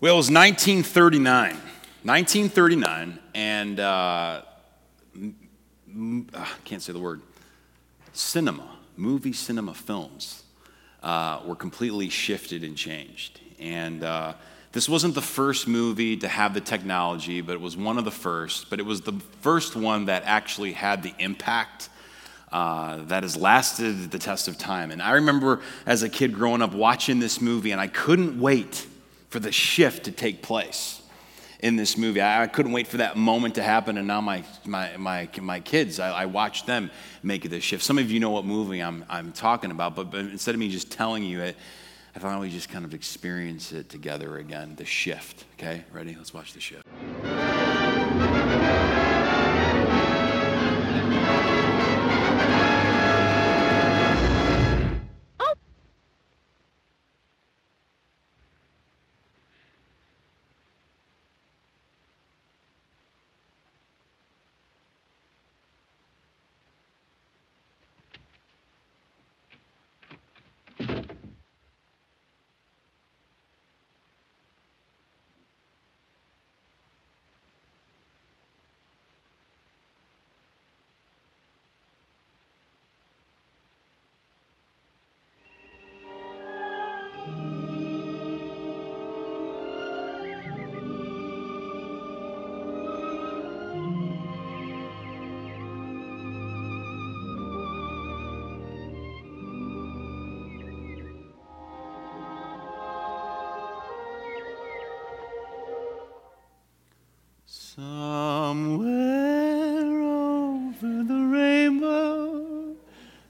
Well, it was 1939. 1939, and uh, m- uh, can't say the word. Cinema, movie cinema films uh, were completely shifted and changed. And uh, this wasn't the first movie to have the technology, but it was one of the first. But it was the first one that actually had the impact uh, that has lasted the test of time. And I remember as a kid growing up watching this movie, and I couldn't wait for the shift to take place in this movie. I, I couldn't wait for that moment to happen, and now my, my, my, my kids, I, I watch them make this shift. Some of you know what movie I'm, I'm talking about, but, but instead of me just telling you it, I finally just kind of experience it together again, the shift. Okay, ready? Let's watch the shift.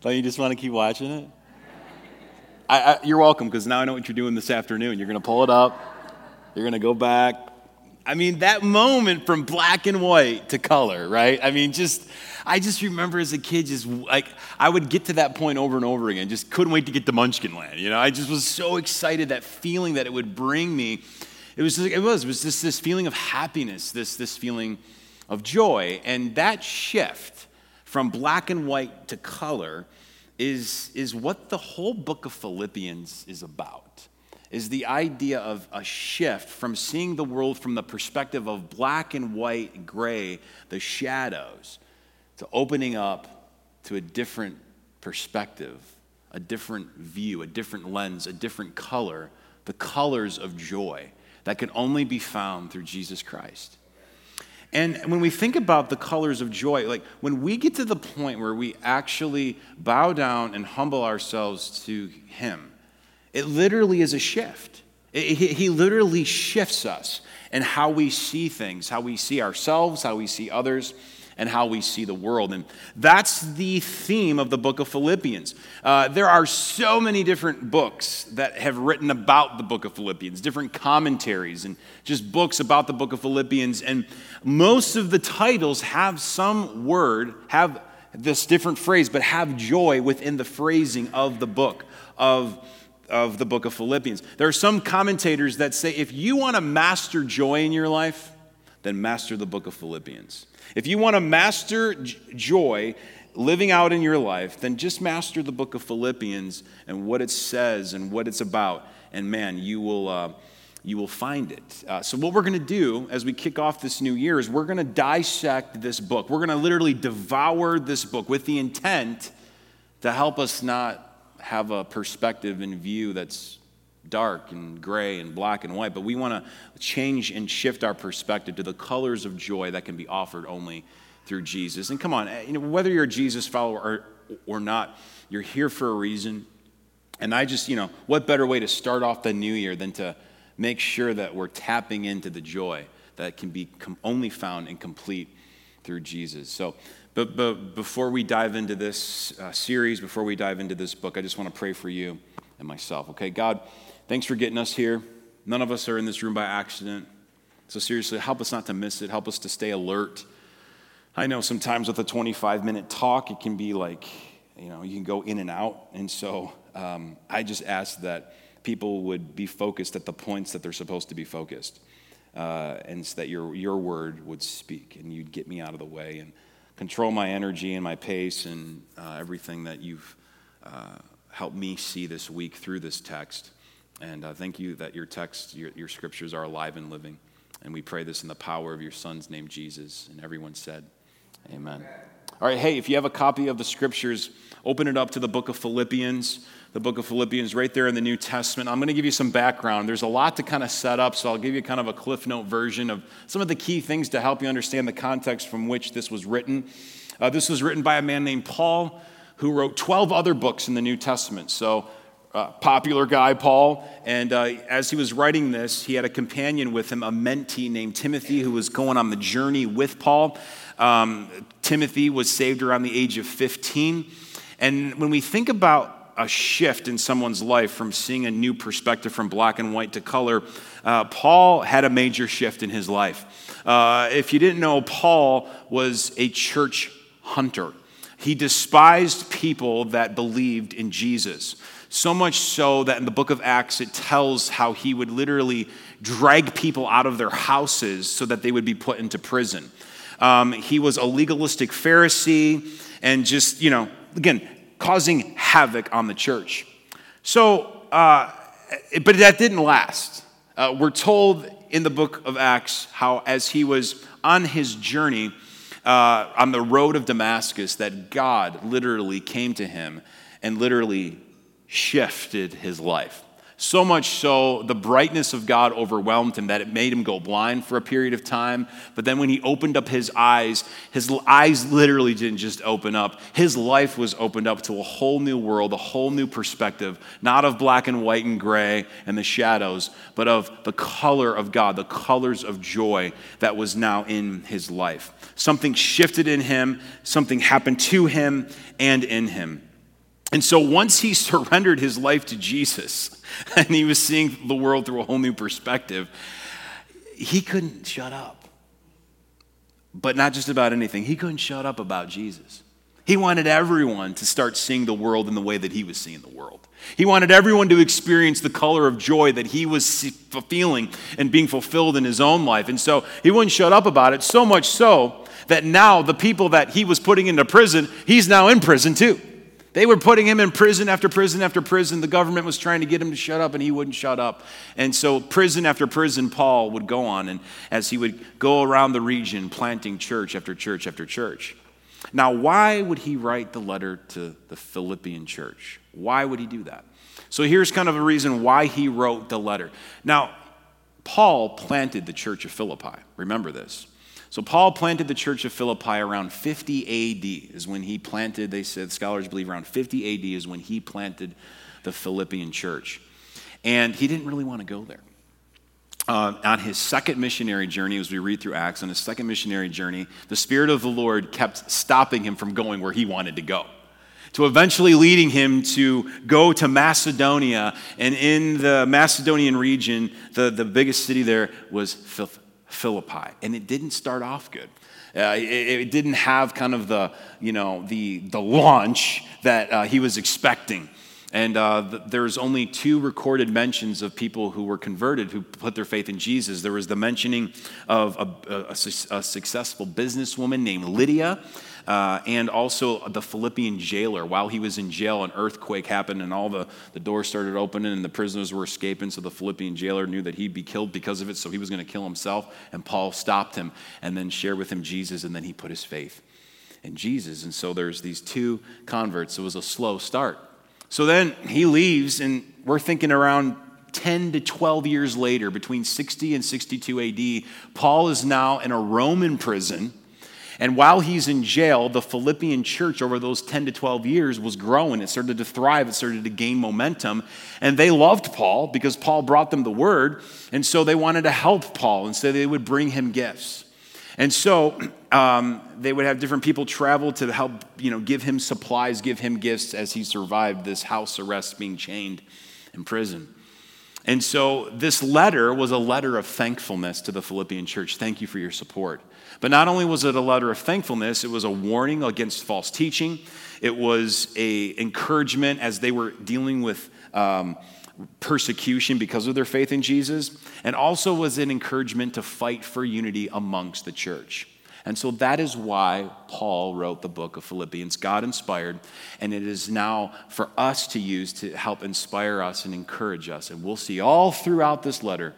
Don't you just want to keep watching it? I, I, you're welcome, because now I know what you're doing this afternoon. You're going to pull it up, you're going to go back. I mean, that moment from black and white to color, right? I mean, just, I just remember as a kid, just like, I would get to that point over and over again. Just couldn't wait to get to Munchkinland. You know, I just was so excited, that feeling that it would bring me. It was, it was, it was just this feeling of happiness, this, this feeling of joy. And that shift from black and white to color is, is what the whole book of Philippians is about. Is the idea of a shift from seeing the world from the perspective of black and white, gray, the shadows, to opening up to a different perspective, a different view, a different lens, a different color, the colors of joy that can only be found through Jesus Christ. And when we think about the colors of joy, like when we get to the point where we actually bow down and humble ourselves to Him, it literally is a shift. It, he, he literally shifts us and how we see things, how we see ourselves, how we see others and how we see the world. And that's the theme of the book of Philippians. Uh, there are so many different books that have written about the book of Philippians, different commentaries, and just books about the book of Philippians. And most of the titles have some word, have this different phrase, but have joy within the phrasing of the book of of the book of Philippians. There are some commentators that say if you want to master joy in your life, then master the book of Philippians. If you want to master joy living out in your life, then just master the book of Philippians and what it says and what it's about. And man, you will. Uh, you will find it. Uh, so, what we're going to do as we kick off this new year is we're going to dissect this book. We're going to literally devour this book with the intent to help us not have a perspective and view that's dark and gray and black and white, but we want to change and shift our perspective to the colors of joy that can be offered only through Jesus. And come on, you know, whether you're a Jesus follower or, or not, you're here for a reason. And I just, you know, what better way to start off the new year than to make sure that we're tapping into the joy that can be com- only found and complete through Jesus. So, but, but before we dive into this uh, series, before we dive into this book, I just want to pray for you and myself. Okay, God, Thanks for getting us here. None of us are in this room by accident. So, seriously, help us not to miss it. Help us to stay alert. I know sometimes with a 25 minute talk, it can be like, you know, you can go in and out. And so um, I just ask that people would be focused at the points that they're supposed to be focused. Uh, and so that your, your word would speak and you'd get me out of the way and control my energy and my pace and uh, everything that you've uh, helped me see this week through this text. And uh, thank you that your text, your, your scriptures are alive and living. And we pray this in the power of your Son's name, Jesus. And everyone said, Amen. Amen. All right, hey, if you have a copy of the scriptures, open it up to the book of Philippians. The book of Philippians, right there in the New Testament. I'm going to give you some background. There's a lot to kind of set up, so I'll give you kind of a Cliff Note version of some of the key things to help you understand the context from which this was written. Uh, this was written by a man named Paul, who wrote 12 other books in the New Testament. So, uh, popular guy, Paul. And uh, as he was writing this, he had a companion with him, a mentee named Timothy, who was going on the journey with Paul. Um, Timothy was saved around the age of 15. And when we think about a shift in someone's life from seeing a new perspective from black and white to color, uh, Paul had a major shift in his life. Uh, if you didn't know, Paul was a church hunter. He despised people that believed in Jesus. So much so that in the book of Acts, it tells how he would literally drag people out of their houses so that they would be put into prison. Um, he was a legalistic Pharisee and just, you know, again, causing havoc on the church. So, uh, but that didn't last. Uh, we're told in the book of Acts how, as he was on his journey uh, on the road of Damascus, that God literally came to him and literally shifted his life. So much so, the brightness of God overwhelmed him that it made him go blind for a period of time. But then when he opened up his eyes, his eyes literally didn't just open up. His life was opened up to a whole new world, a whole new perspective, not of black and white and gray and the shadows, but of the color of God, the colors of joy that was now in his life. Something shifted in him, something happened to him and in him. And so once he surrendered his life to Jesus and he was seeing the world through a whole new perspective, he couldn't shut up. But not just about anything, he couldn't shut up about Jesus. He wanted everyone to start seeing the world in the way that he was seeing the world. He wanted everyone to experience the color of joy that he was feeling and being fulfilled in his own life. And so he wouldn't shut up about it, so much so that now the people that he was putting into prison, he's now in prison too. They were putting him in prison after prison after prison. The government was trying to get him to shut up, and he wouldn't shut up. And so, prison after prison, Paul would go on, and as he would go around the region, planting church after church after church. Now, why would he write the letter to the Philippian church? Why would he do that? So, here's kind of a reason why he wrote the letter. Now, Paul planted the church of Philippi. Remember this. So Paul planted the church of Philippi around 50 AD, is when he planted, they said, scholars believe around 50 AD is when he planted the Philippian church. And he didn't really want to go there. Uh, on his second missionary journey, as we read through Acts, on his second missionary journey, the Spirit of the Lord kept stopping him from going where he wanted to go to eventually leading him to go to Macedonia. And in the Macedonian region, the, the biggest city there was Philippi. Philippi, and it didn't start off good. Uh, it, it, didn't have kind of the, you know, the, the launch that uh, he was expecting. And uh, the, there's only two recorded mentions of people who were converted who put their faith in Jesus. There was the mentioning of a, a, a successful businesswoman named Lydia, uh, and also the Philippian jailer. While he was in jail, an earthquake happened and all the, the doors started opening and the prisoners were escaping. So the Philippian jailer knew that he'd be killed because of it, so he was going to kill himself. And Paul stopped him and then shared with him Jesus, and then he put his faith in Jesus. And so there's these two converts. It was a slow start. So then he leaves, and we're thinking around 10 to 12 years later, between 60 and 62 AD, Paul is now in a Roman prison and while he's in jail, the Philippian church over those 10 to 12 years was growing. It started to thrive, it started to gain momentum. And they loved Paul because Paul brought them the word. And so they wanted to help Paul, and so they would bring him gifts. And so um, they would have different people travel to help, you know, give him supplies, give him gifts as he survived this house arrest, being chained in prison. And so this letter was a letter of thankfulness to the Philippian church. Thank you for your support. But not only was it a letter of thankfulness, it was a warning against false teaching. It was a encouragement as they were dealing with um, persecution because of their faith in Jesus, and also was an encouragement to fight for unity amongst the church. And so that is why Paul wrote the book of Philippians, God inspired, and it is now for us to use to help inspire us and encourage us. And we'll see all throughout this letter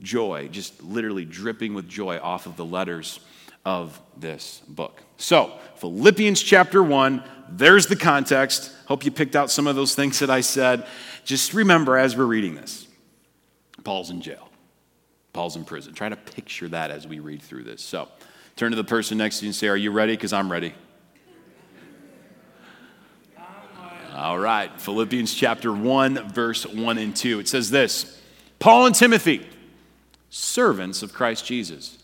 joy, just literally dripping with joy off of the letters of this book. So, Philippians chapter 1, there's the context. Hope you picked out some of those things that I said. Just remember as we're reading this Paul's in jail, Paul's in prison. Try to picture that as we read through this. So, Turn to the person next to you and say, Are you ready? Because I'm ready. All right, Philippians chapter 1, verse 1 and 2. It says this Paul and Timothy, servants of Christ Jesus,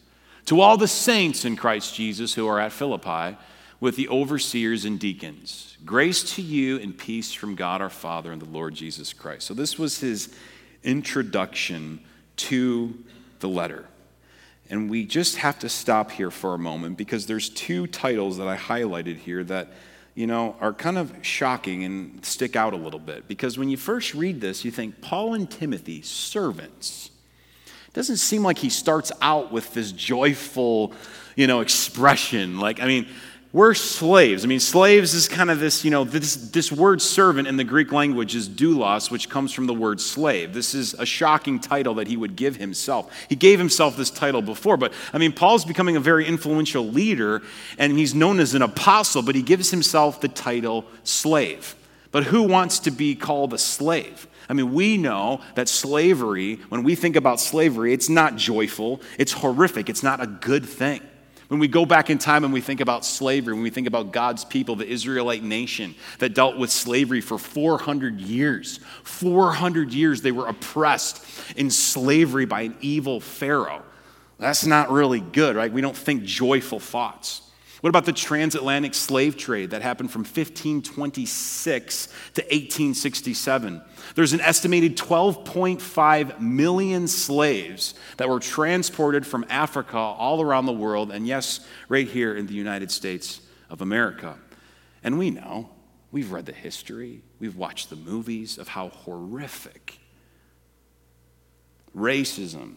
to all the saints in Christ Jesus who are at Philippi, with the overseers and deacons, grace to you and peace from God our Father and the Lord Jesus Christ. So, this was his introduction to the letter. And we just have to stop here for a moment because there's two titles that I highlighted here that, you know, are kind of shocking and stick out a little bit. Because when you first read this, you think Paul and Timothy, servants. It doesn't seem like he starts out with this joyful, you know, expression. Like, I mean, we're slaves. I mean, slaves is kind of this, you know, this, this word servant in the Greek language is doulos, which comes from the word slave. This is a shocking title that he would give himself. He gave himself this title before, but I mean, Paul's becoming a very influential leader, and he's known as an apostle, but he gives himself the title slave. But who wants to be called a slave? I mean, we know that slavery, when we think about slavery, it's not joyful, it's horrific, it's not a good thing. When we go back in time and we think about slavery, when we think about God's people, the Israelite nation that dealt with slavery for 400 years, 400 years they were oppressed in slavery by an evil Pharaoh. That's not really good, right? We don't think joyful thoughts. What about the transatlantic slave trade that happened from 1526 to 1867? There's an estimated 12.5 million slaves that were transported from Africa all around the world, and yes, right here in the United States of America. And we know, we've read the history, we've watched the movies of how horrific racism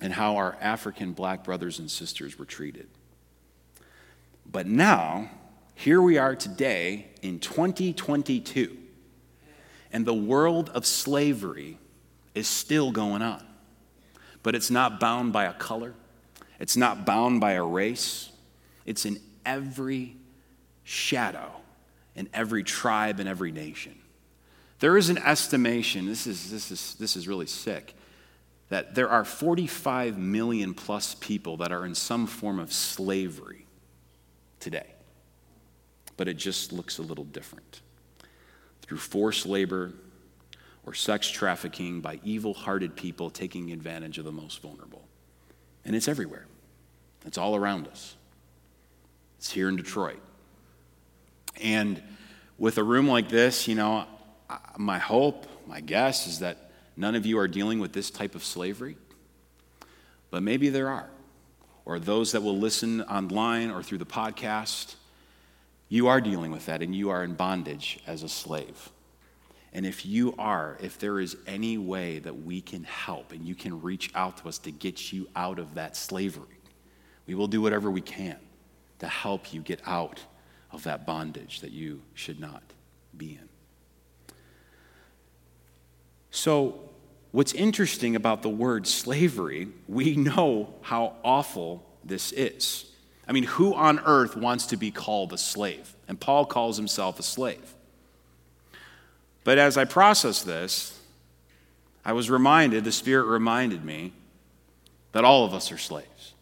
and how our African black brothers and sisters were treated. But now, here we are today in 2022, and the world of slavery is still going on. But it's not bound by a color, it's not bound by a race, it's in every shadow, in every tribe, and every nation. There is an estimation, this is, this is, this is really sick, that there are 45 million plus people that are in some form of slavery today. But it just looks a little different. Through forced labor or sex trafficking by evil hearted people taking advantage of the most vulnerable. And it's everywhere, it's all around us. It's here in Detroit. And with a room like this, you know, my hope, my guess is that none of you are dealing with this type of slavery, but maybe there are or those that will listen online or through the podcast, you are dealing with that and you are in bondage as a slave. And if you are, if there is any way that we can help and you can reach out to us to get you out of that slavery, we will do whatever we can to help you get out of that bondage that you should not be in. So, What's interesting about the word slavery, we know how awful this is. I mean, who on earth wants to be called a slave? And Paul calls himself a slave. But as I process this, I was reminded, the Spirit reminded me, that all of us are slaves.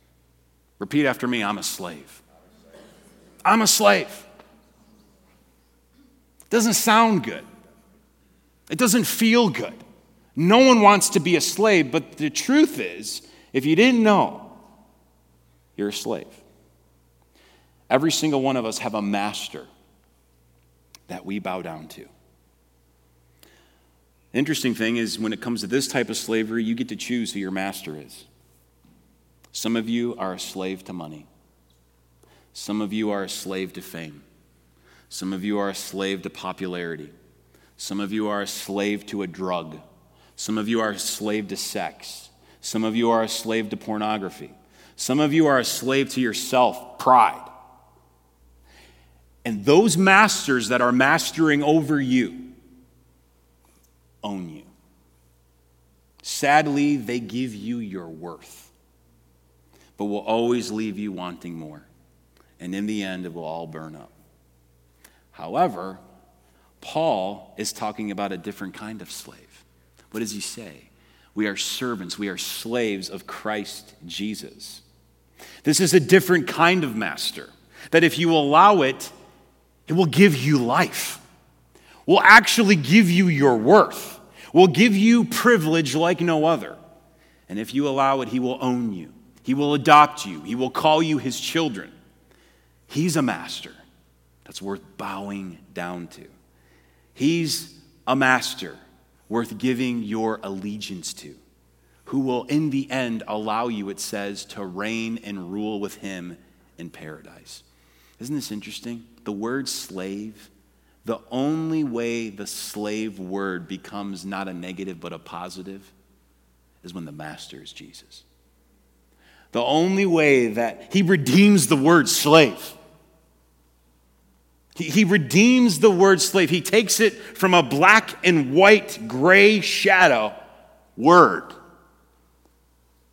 Repeat after me I'm a slave. I'm a slave. It doesn't sound good, it doesn't feel good. No one wants to be a slave, but the truth is, if you didn't know, you're a slave. Every single one of us have a master that we bow down to. Interesting thing is, when it comes to this type of slavery, you get to choose who your master is. Some of you are a slave to money. Some of you are a slave to fame. Some of you are a slave to popularity. Some of you are a slave to a drug. Some of you are a slave to sex. Some of you are a slave to pornography. Some of you are a slave to yourself, pride. And those masters that are mastering over you own you. Sadly, they give you your worth, but will always leave you wanting more. And in the end, it will all burn up. However, Paul is talking about a different kind of slave. What does he say? We are servants, we are slaves of Christ Jesus. This is a different kind of master that if you allow it, it will give you life, will actually give you your worth, will give you privilege like no other. And if you allow it, he will own you, he will adopt you, he will call you his children. He's a master that's worth bowing down to. He's a master worth giving your allegiance to, who will in the end allow you, it says, to reign and rule with him in paradise. Isn't this interesting? The word slave, the only way the slave word becomes not a negative but a positive is when the master is Jesus. The only way that he redeems the word slave. He, he redeems the word slave. He takes it from a black and white gray shadow word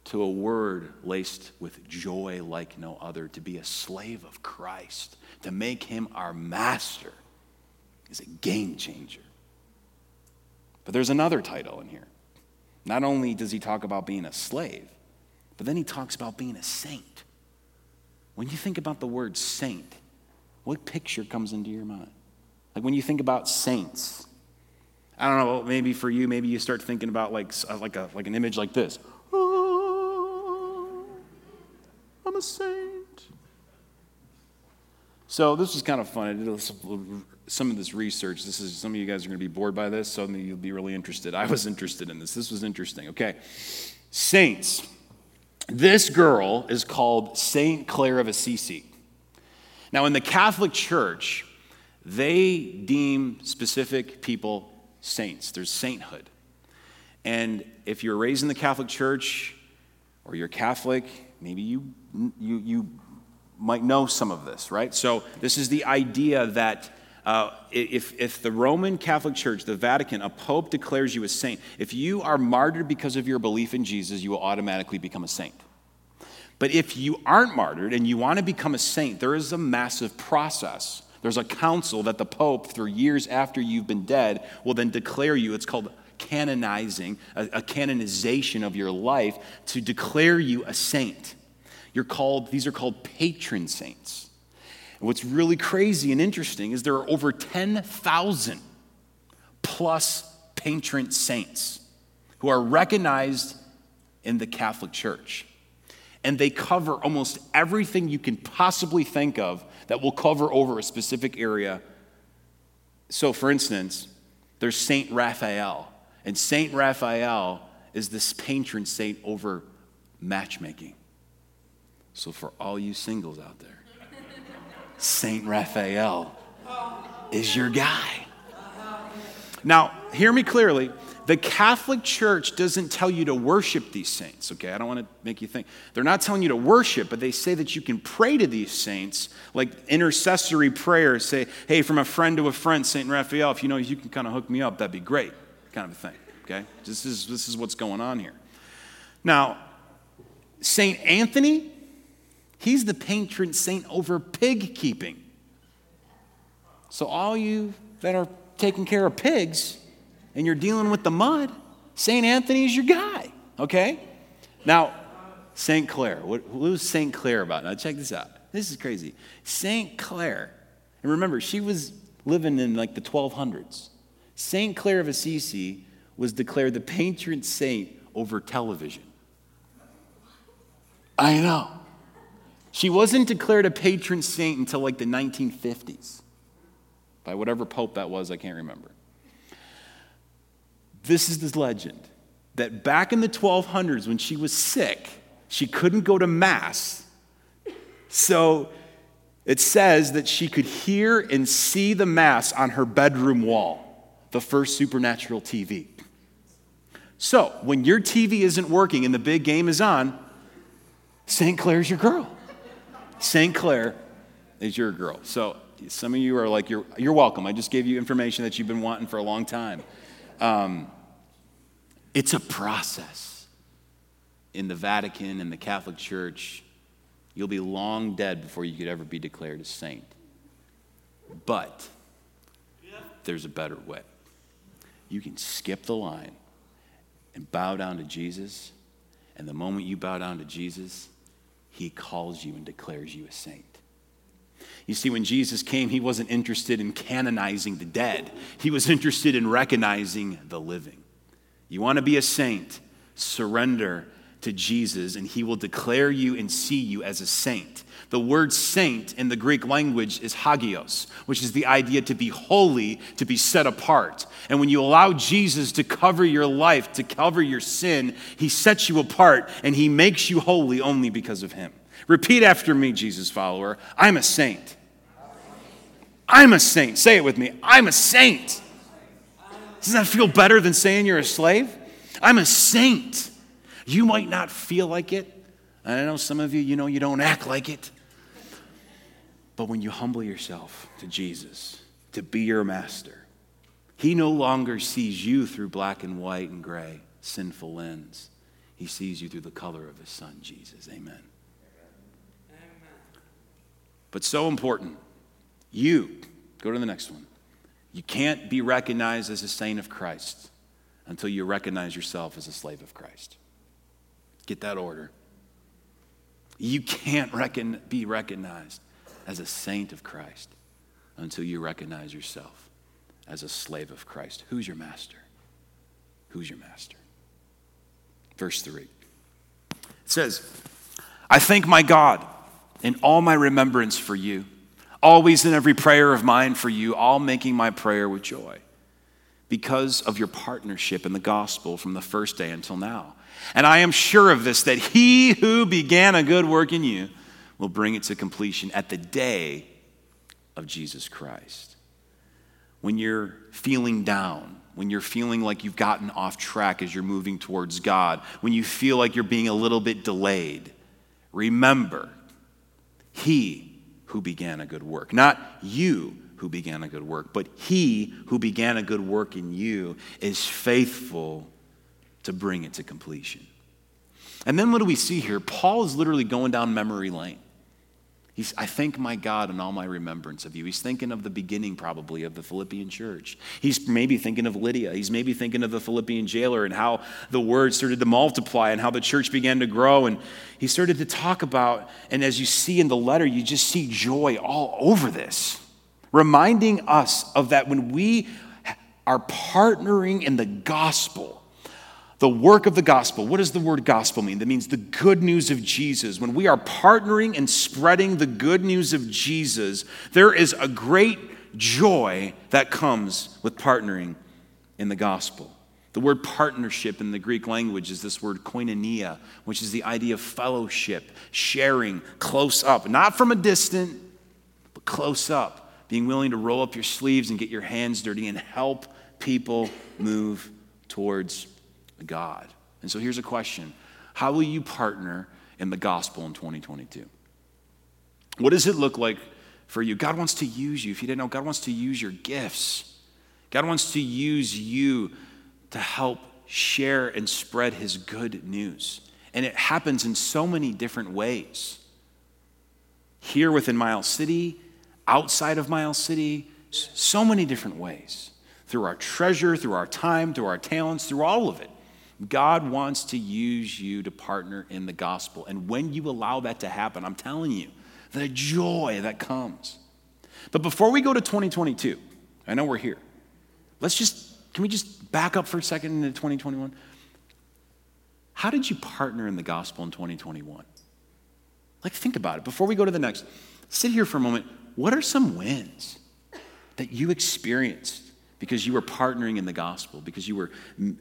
to a word laced with joy like no other, to be a slave of Christ, to make him our master is a game changer. But there's another title in here. Not only does he talk about being a slave, but then he talks about being a saint. When you think about the word saint, what picture comes into your mind? Like when you think about saints, I don't know, maybe for you, maybe you start thinking about like, uh, like, a, like an image like this. Ah, I'm a saint. So this was kind of fun. I did some of this research. This is some of you guys are going to be bored by this, so you'll be really interested. I was interested in this. This was interesting. Okay, saints. This girl is called Saint Clare of Assisi. Now, in the Catholic Church, they deem specific people saints. There's sainthood. And if you're raised in the Catholic Church or you're Catholic, maybe you, you, you might know some of this, right? So, this is the idea that uh, if, if the Roman Catholic Church, the Vatican, a pope declares you a saint, if you are martyred because of your belief in Jesus, you will automatically become a saint. But if you aren't martyred and you want to become a saint, there is a massive process. There's a council that the Pope, through years after you've been dead, will then declare you. It's called canonizing, a, a canonization of your life to declare you a saint. You're called, these are called patron saints. And what's really crazy and interesting is there are over 10,000 plus patron saints who are recognized in the Catholic Church. And they cover almost everything you can possibly think of that will cover over a specific area. So, for instance, there's Saint Raphael. And Saint Raphael is this patron saint over matchmaking. So, for all you singles out there, Saint Raphael is your guy. Now, hear me clearly. The Catholic Church doesn't tell you to worship these saints, okay? I don't want to make you think. They're not telling you to worship, but they say that you can pray to these saints, like intercessory prayer. Say, hey, from a friend to a friend, Saint Raphael, if you know you can kind of hook me up, that'd be great, kind of a thing, okay? This is, this is what's going on here. Now, Saint Anthony, he's the patron saint over pig keeping. So, all you that are taking care of pigs, and you're dealing with the mud, St. Anthony is your guy, okay? Now, St. Clare, what, was St. Clare about? Now, check this out. This is crazy. St. Clare, and remember, she was living in like the 1200s. St. Clare of Assisi was declared the patron saint over television. I know. She wasn't declared a patron saint until like the 1950s by whatever pope that was, I can't remember. This is the legend that back in the 1200s, when she was sick, she couldn't go to Mass. So it says that she could hear and see the Mass on her bedroom wall, the first supernatural TV. So when your TV isn't working and the big game is on, St. Clare's your girl. St. Clare is your girl. So some of you are like, you're, you're welcome. I just gave you information that you've been wanting for a long time. Um, it's a process. In the Vatican and the Catholic Church, you'll be long dead before you could ever be declared a saint. But there's a better way. You can skip the line and bow down to Jesus, and the moment you bow down to Jesus, he calls you and declares you a saint. You see, when Jesus came, he wasn't interested in canonizing the dead, he was interested in recognizing the living. You want to be a saint, surrender to Jesus, and he will declare you and see you as a saint. The word saint in the Greek language is hagios, which is the idea to be holy, to be set apart. And when you allow Jesus to cover your life, to cover your sin, he sets you apart and he makes you holy only because of him. Repeat after me, Jesus follower I'm a saint. I'm a saint. Say it with me. I'm a saint. Doesn't that feel better than saying you're a slave? I'm a saint. You might not feel like it. I know some of you, you know, you don't act like it. But when you humble yourself to Jesus, to be your master, he no longer sees you through black and white and gray, sinful lens. He sees you through the color of his son, Jesus. Amen. But so important, you, go to the next one. You can't be recognized as a saint of Christ until you recognize yourself as a slave of Christ. Get that order. You can't reckon, be recognized as a saint of Christ until you recognize yourself as a slave of Christ. Who's your master? Who's your master? Verse 3. It says, I thank my God in all my remembrance for you, always in every prayer of mine for you, all making my prayer with joy because of your partnership in the gospel from the first day until now. And I am sure of this that he who began a good work in you will bring it to completion at the day of Jesus Christ. When you're feeling down, when you're feeling like you've gotten off track as you're moving towards God, when you feel like you're being a little bit delayed, remember, He who began a good work, not you who began a good work, but He who began a good work in you is faithful to bring it to completion. And then what do we see here? Paul is literally going down memory lane. He's, I thank my God in all my remembrance of you. He's thinking of the beginning, probably, of the Philippian church. He's maybe thinking of Lydia. He's maybe thinking of the Philippian jailer and how the word started to multiply and how the church began to grow. And he started to talk about, and as you see in the letter, you just see joy all over this, reminding us of that when we are partnering in the gospel the work of the gospel. What does the word gospel mean? That means the good news of Jesus. When we are partnering and spreading the good news of Jesus, there is a great joy that comes with partnering in the gospel. The word partnership in the Greek language is this word koinonia, which is the idea of fellowship, sharing, close up, not from a distant, but close up, being willing to roll up your sleeves and get your hands dirty and help people move towards God. And so here's a question How will you partner in the gospel in 2022? What does it look like for you? God wants to use you. If you didn't know, God wants to use your gifts. God wants to use you to help share and spread his good news. And it happens in so many different ways. Here within Miles City, outside of Miles City, so many different ways. Through our treasure, through our time, through our talents, through all of it. God wants to use you to partner in the gospel. And when you allow that to happen, I'm telling you, the joy that comes. But before we go to 2022, I know we're here. Let's just, can we just back up for a second into 2021? How did you partner in the gospel in 2021? Like, think about it. Before we go to the next, sit here for a moment. What are some wins that you experienced because you were partnering in the gospel, because you were,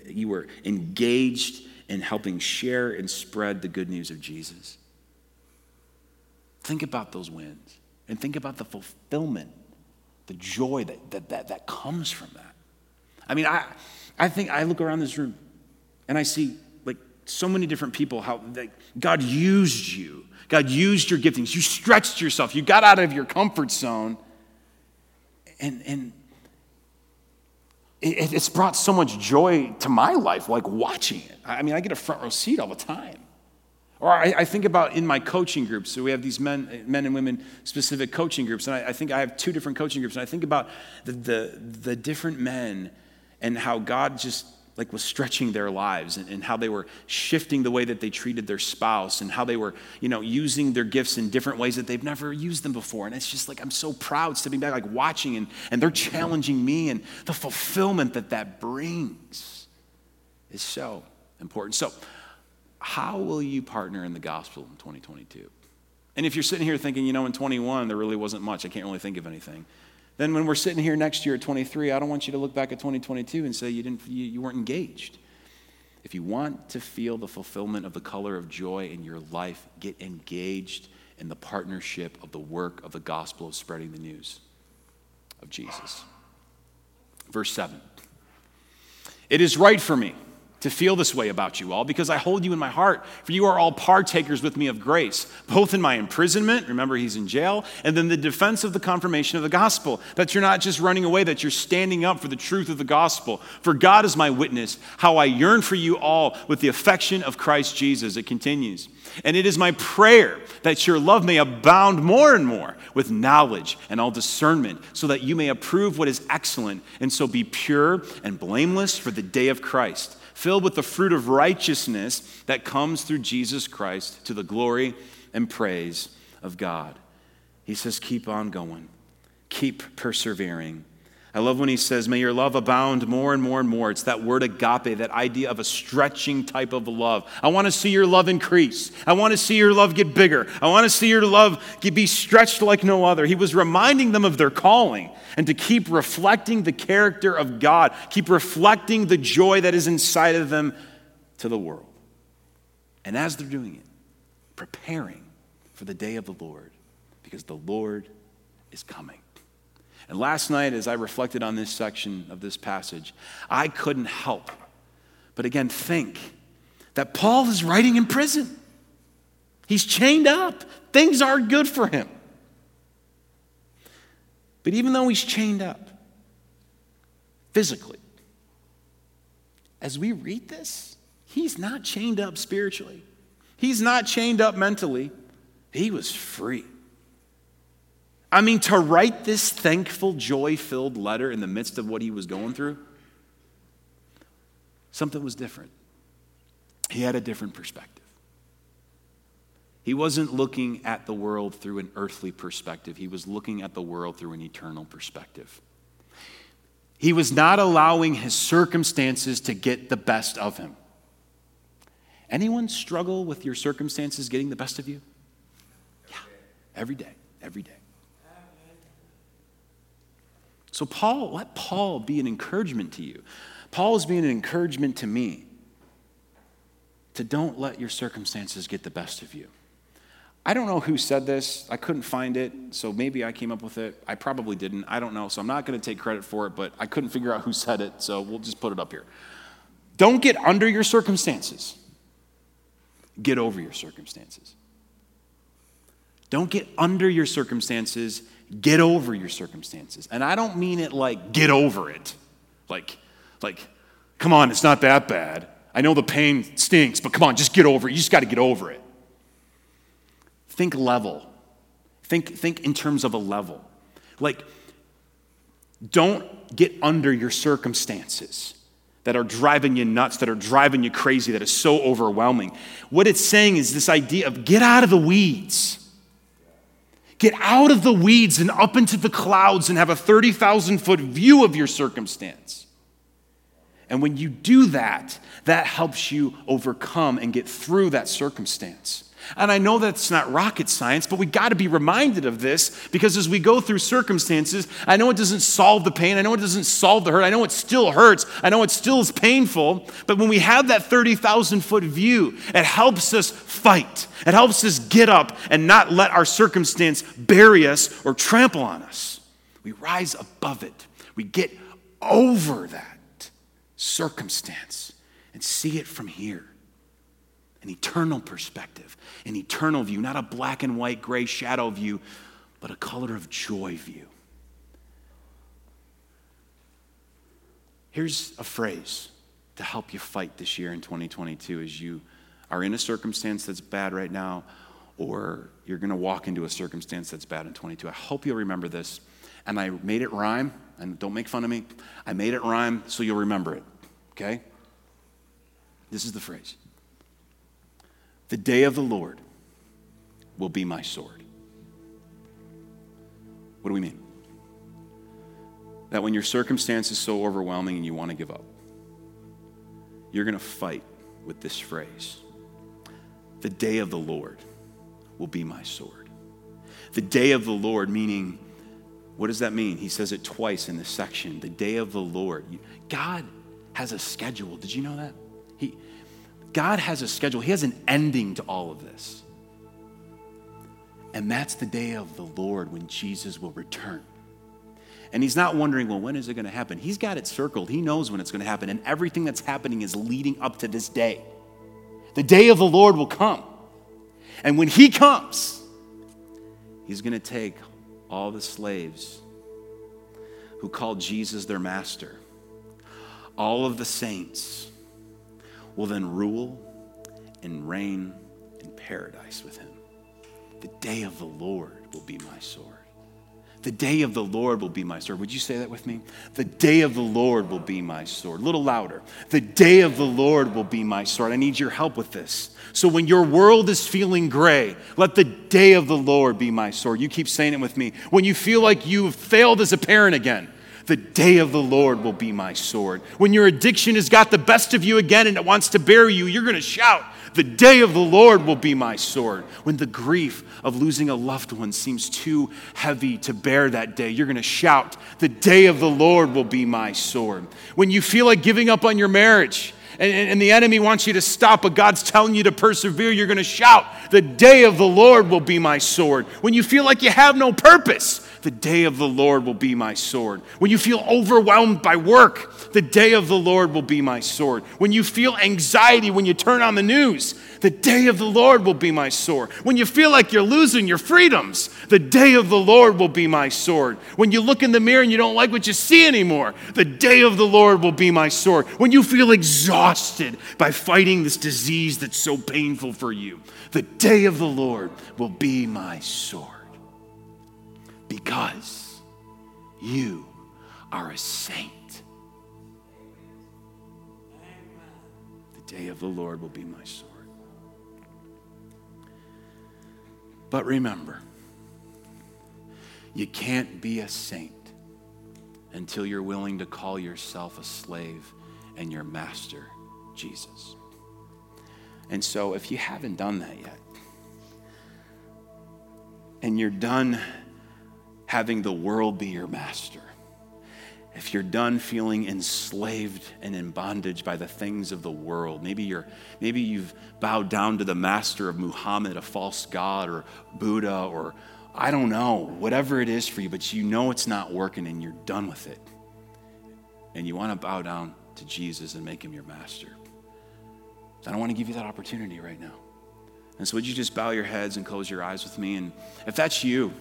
you were engaged in helping share and spread the good news of Jesus. Think about those wins and think about the fulfillment, the joy that, that, that, that comes from that. I mean, I, I think I look around this room and I see like so many different people how that God used you. God used your giftings. You stretched yourself. You got out of your comfort zone. And, and it, it's brought so much joy to my life, like watching it. I mean, I get a front row seat all the time. Or I, I, think about in my coaching groups. So we have these men, eh, men and women specific coaching groups. And I, I think I have two different coaching groups. And I think about the, the, the different men and how God just like was stretching their lives and, and, how they were shifting the way that they treated their spouse and how they were you know using their gifts in different ways that they've never used them before. And it's just like i'm so proud stepping back like watching and, and they're challenging me and the fulfillment that that brings is so important. So how will you partner in the gospel in 2022 and if you're sitting here thinking you know in 21 there really wasn't much. I can't really think of anything then when we're sitting here next year at 23, I don't want you to look back at 2022 and say you, didn't, you, you weren't engaged. If you want to feel the fulfillment of the color of joy in your life, get engaged in the partnership of the work of the gospel of spreading the news of Jesus. Verse 7 It is right for me to feel this way about you all because I hold you in my heart, for you are all partakers with me of grace, both in my imprisonment, remember he's in jail, and then the defense of the confirmation of the gospel. That you're not just running away, that you're standing up for the truth of the gospel. For God is my witness, how I yearn for you all with the affection of Christ Jesus. It continues. And it is my prayer that your love may abound more and more with knowledge and all discernment, so that you may approve what is excellent, and so be pure and blameless for the day of Christ filled with the fruit of righteousness that comes through Jesus Christ to the glory and praise of God. He says, Keep on going, keep persevering. I love when he says, May your love abound more and more and more. It's that word agape, that idea of a stretching type of love. I want to see your love increase. I want to see your love get bigger. I want to see your love be stretched like no other. He was reminding them of their calling and to keep reflecting the character of God, keep reflecting the joy that is inside of them to the world. And as they're doing it, preparing for the day of the Lord, because the Lord is coming. And last night, as I reflected on this section of this passage, I couldn't help but again think that Paul is writing in prison. He's chained up, things aren't good for him. But even though he's chained up physically, as we read this, he's not chained up spiritually, he's not chained up mentally. He was free. I mean, to write this thankful, joy filled letter in the midst of what he was going through, something was different. He had a different perspective. He wasn't looking at the world through an earthly perspective, he was looking at the world through an eternal perspective. He was not allowing his circumstances to get the best of him. Anyone struggle with your circumstances getting the best of you? Yeah, every day, every day. So, Paul, let Paul be an encouragement to you. Paul is being an encouragement to me to don't let your circumstances get the best of you. I don't know who said this. I couldn't find it, so maybe I came up with it. I probably didn't. I don't know, so I'm not going to take credit for it, but I couldn't figure out who said it, so we'll just put it up here. Don't get under your circumstances, get over your circumstances. Don't get under your circumstances, get over your circumstances. And I don't mean it like get over it. Like, like, come on, it's not that bad. I know the pain stinks, but come on, just get over it. You just got to get over it. Think level. Think, think in terms of a level. Like, don't get under your circumstances that are driving you nuts, that are driving you crazy, that is so overwhelming. What it's saying is this idea of get out of the weeds. Get out of the weeds and up into the clouds and have a 30,000 foot view of your circumstance. And when you do that, that helps you overcome and get through that circumstance. And I know that's not rocket science, but we got to be reminded of this because as we go through circumstances, I know it doesn't solve the pain. I know it doesn't solve the hurt. I know it still hurts. I know it still is painful. But when we have that 30,000 foot view, it helps us fight. It helps us get up and not let our circumstance bury us or trample on us. We rise above it, we get over that circumstance and see it from here an eternal perspective, an eternal view, not a black and white, gray shadow view, but a color of joy view. Here's a phrase to help you fight this year in 2022 as you are in a circumstance that's bad right now, or you're going to walk into a circumstance that's bad in 22. I hope you'll remember this. And I made it rhyme, and don't make fun of me. I made it rhyme so you'll remember it, okay? This is the phrase The day of the Lord will be my sword. What do we mean? That when your circumstance is so overwhelming and you want to give up, you're going to fight with this phrase The day of the Lord will be my sword. The day of the Lord, meaning, what does that mean? He says it twice in this section. The day of the Lord. God has a schedule. Did you know that? He, God has a schedule, He has an ending to all of this. And that's the day of the Lord when Jesus will return. And he's not wondering, well, when is it going to happen? He's got it circled. He knows when it's going to happen. And everything that's happening is leading up to this day. The day of the Lord will come. And when he comes, he's going to take all the slaves who called Jesus their master, all of the saints will then rule and reign in paradise with him. The day of the Lord will be my sword. The day of the Lord will be my sword. Would you say that with me? The day of the Lord will be my sword. A little louder. The day of the Lord will be my sword. I need your help with this. So when your world is feeling gray, let the day of the Lord be my sword. You keep saying it with me. When you feel like you've failed as a parent again, the day of the Lord will be my sword. When your addiction has got the best of you again and it wants to bury you, you're going to shout, the day of the Lord will be my sword. When the grief of losing a loved one seems too heavy to bear that day, you're going to shout, The day of the Lord will be my sword. When you feel like giving up on your marriage, and, and, the enemy wants you to stop, but God's telling you to persevere, you're going to shout, The day of the Lord will be my sword. When you feel like you have no purpose, the day of the Lord will be my sword. When you feel overwhelmed by work, the day of the Lord will be my sword. When you feel anxiety when you turn on the news, the day of the Lord will be my sword. When you feel like you're losing your freedoms, the day of the Lord will be my sword. When you look in the mirror and you don't like what you see anymore, the day of the Lord will be my sword. When you feel exhausted by fighting this disease that's so painful for you, the day of the Lord will be my sword because you are a saint. The day of the Lord will be my sword. But remember, you can't be a saint until you're willing to call yourself a slave and your master, Jesus. And so, if you haven't done that yet, and you're done having the world be your master, if you're done feeling enslaved and in bondage by the things of the world, maybe you're maybe you've bowed down to the master of Muhammad, a false god, or Buddha, or I don't know, whatever it is for you, but you know it's not working and you're done with it. And you want to bow down to Jesus and make him your master. I don't want to give you that opportunity right now. And so would you just bow your heads and close your eyes with me? And if that's you,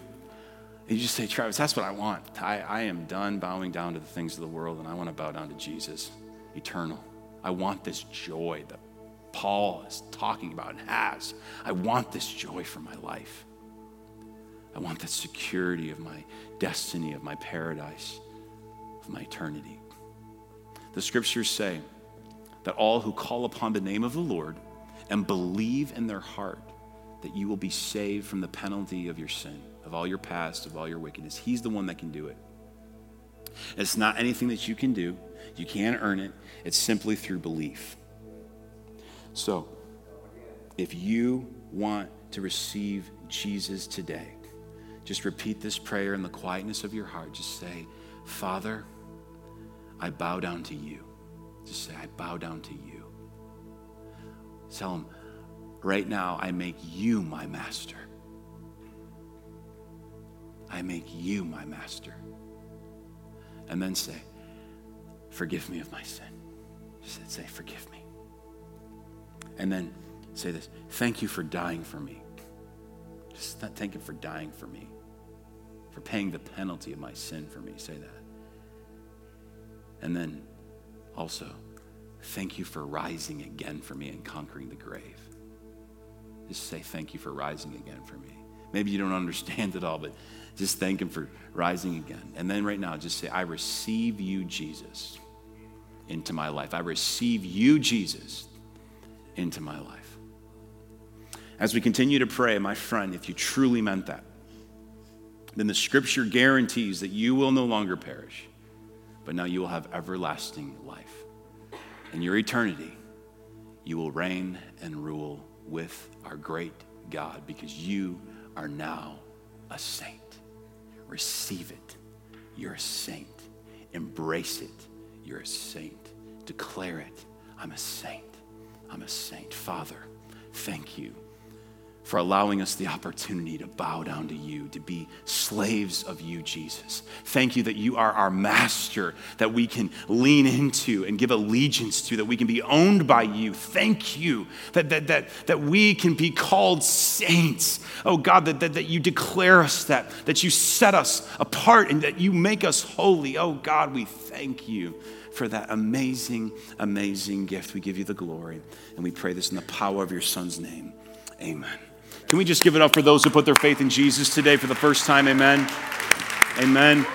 you just say, Travis, that's what I want. I, I am done bowing down to the things of the world, and I want to bow down to Jesus, eternal. I want this joy that Paul is talking about and has. I want this joy for my life. I want that security of my destiny, of my paradise, of my eternity. The scriptures say that all who call upon the name of the Lord and believe in their heart that you will be saved from the penalty of your sin of all your past, of all your wickedness. He's the one that can do it. It's not anything that you can do, you can't earn it. It's simply through belief. So, if you want to receive Jesus today, just repeat this prayer in the quietness of your heart. Just say, Father, I bow down to you. Just say, I bow down to you. Tell him, right now, I make you my master. I make you my master. And then say, Forgive me of my sin. Just say, Forgive me. And then Say this Thank you for dying for me. Just thank you for dying for me, for paying the penalty of my sin for me. Say that. And then also, thank you for rising again for me and conquering the grave. Just say thank you for rising again for me. Maybe you don't understand it all, but just thank Him for rising again. And then right now, just say, I receive you, Jesus, into my life. I receive you, Jesus, into my life. As we continue to pray, my friend, if you truly meant that, then the scripture guarantees that you will no longer perish, but now you will have everlasting life. In your eternity, you will reign and rule with our great God because you are now a saint. Receive it. You're a saint. Embrace it. You're a saint. Declare it. I'm a saint. I'm a saint. Father, thank you for allowing us the opportunity to bow down to you, to be slaves of you, Jesus. Thank you that you are our master, that we can lean into and give allegiance to, that we can be owned by you. Thank you that, that, that, that we can be called saints. Oh God, that, that, that you declare us that, that you set us apart and that you make us holy. Oh God, we thank you for that amazing, amazing gift. We give you the glory and we pray this in the power of your Son's name. Amen. Can we just give it up for those who put their faith in Jesus today for the first time? Amen. Amen.